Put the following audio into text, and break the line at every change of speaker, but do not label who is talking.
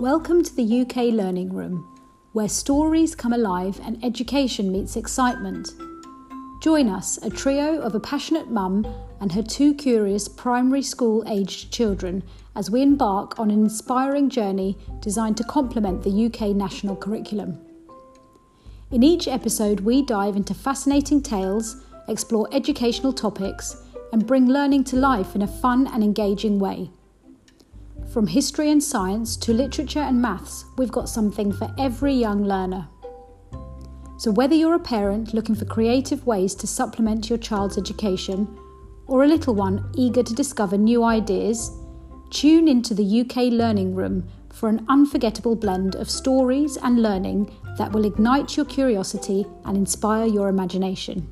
Welcome to the UK Learning Room, where stories come alive and education meets excitement. Join us, a trio of a passionate mum and her two curious primary school aged children, as we embark on an inspiring journey designed to complement the UK national curriculum. In each episode, we dive into fascinating tales, explore educational topics, and bring learning to life in a fun and engaging way. From history and science to literature and maths, we've got something for every young learner. So, whether you're a parent looking for creative ways to supplement your child's education, or a little one eager to discover new ideas, tune into the UK Learning Room for an unforgettable blend of stories and learning that will ignite your curiosity and inspire your imagination.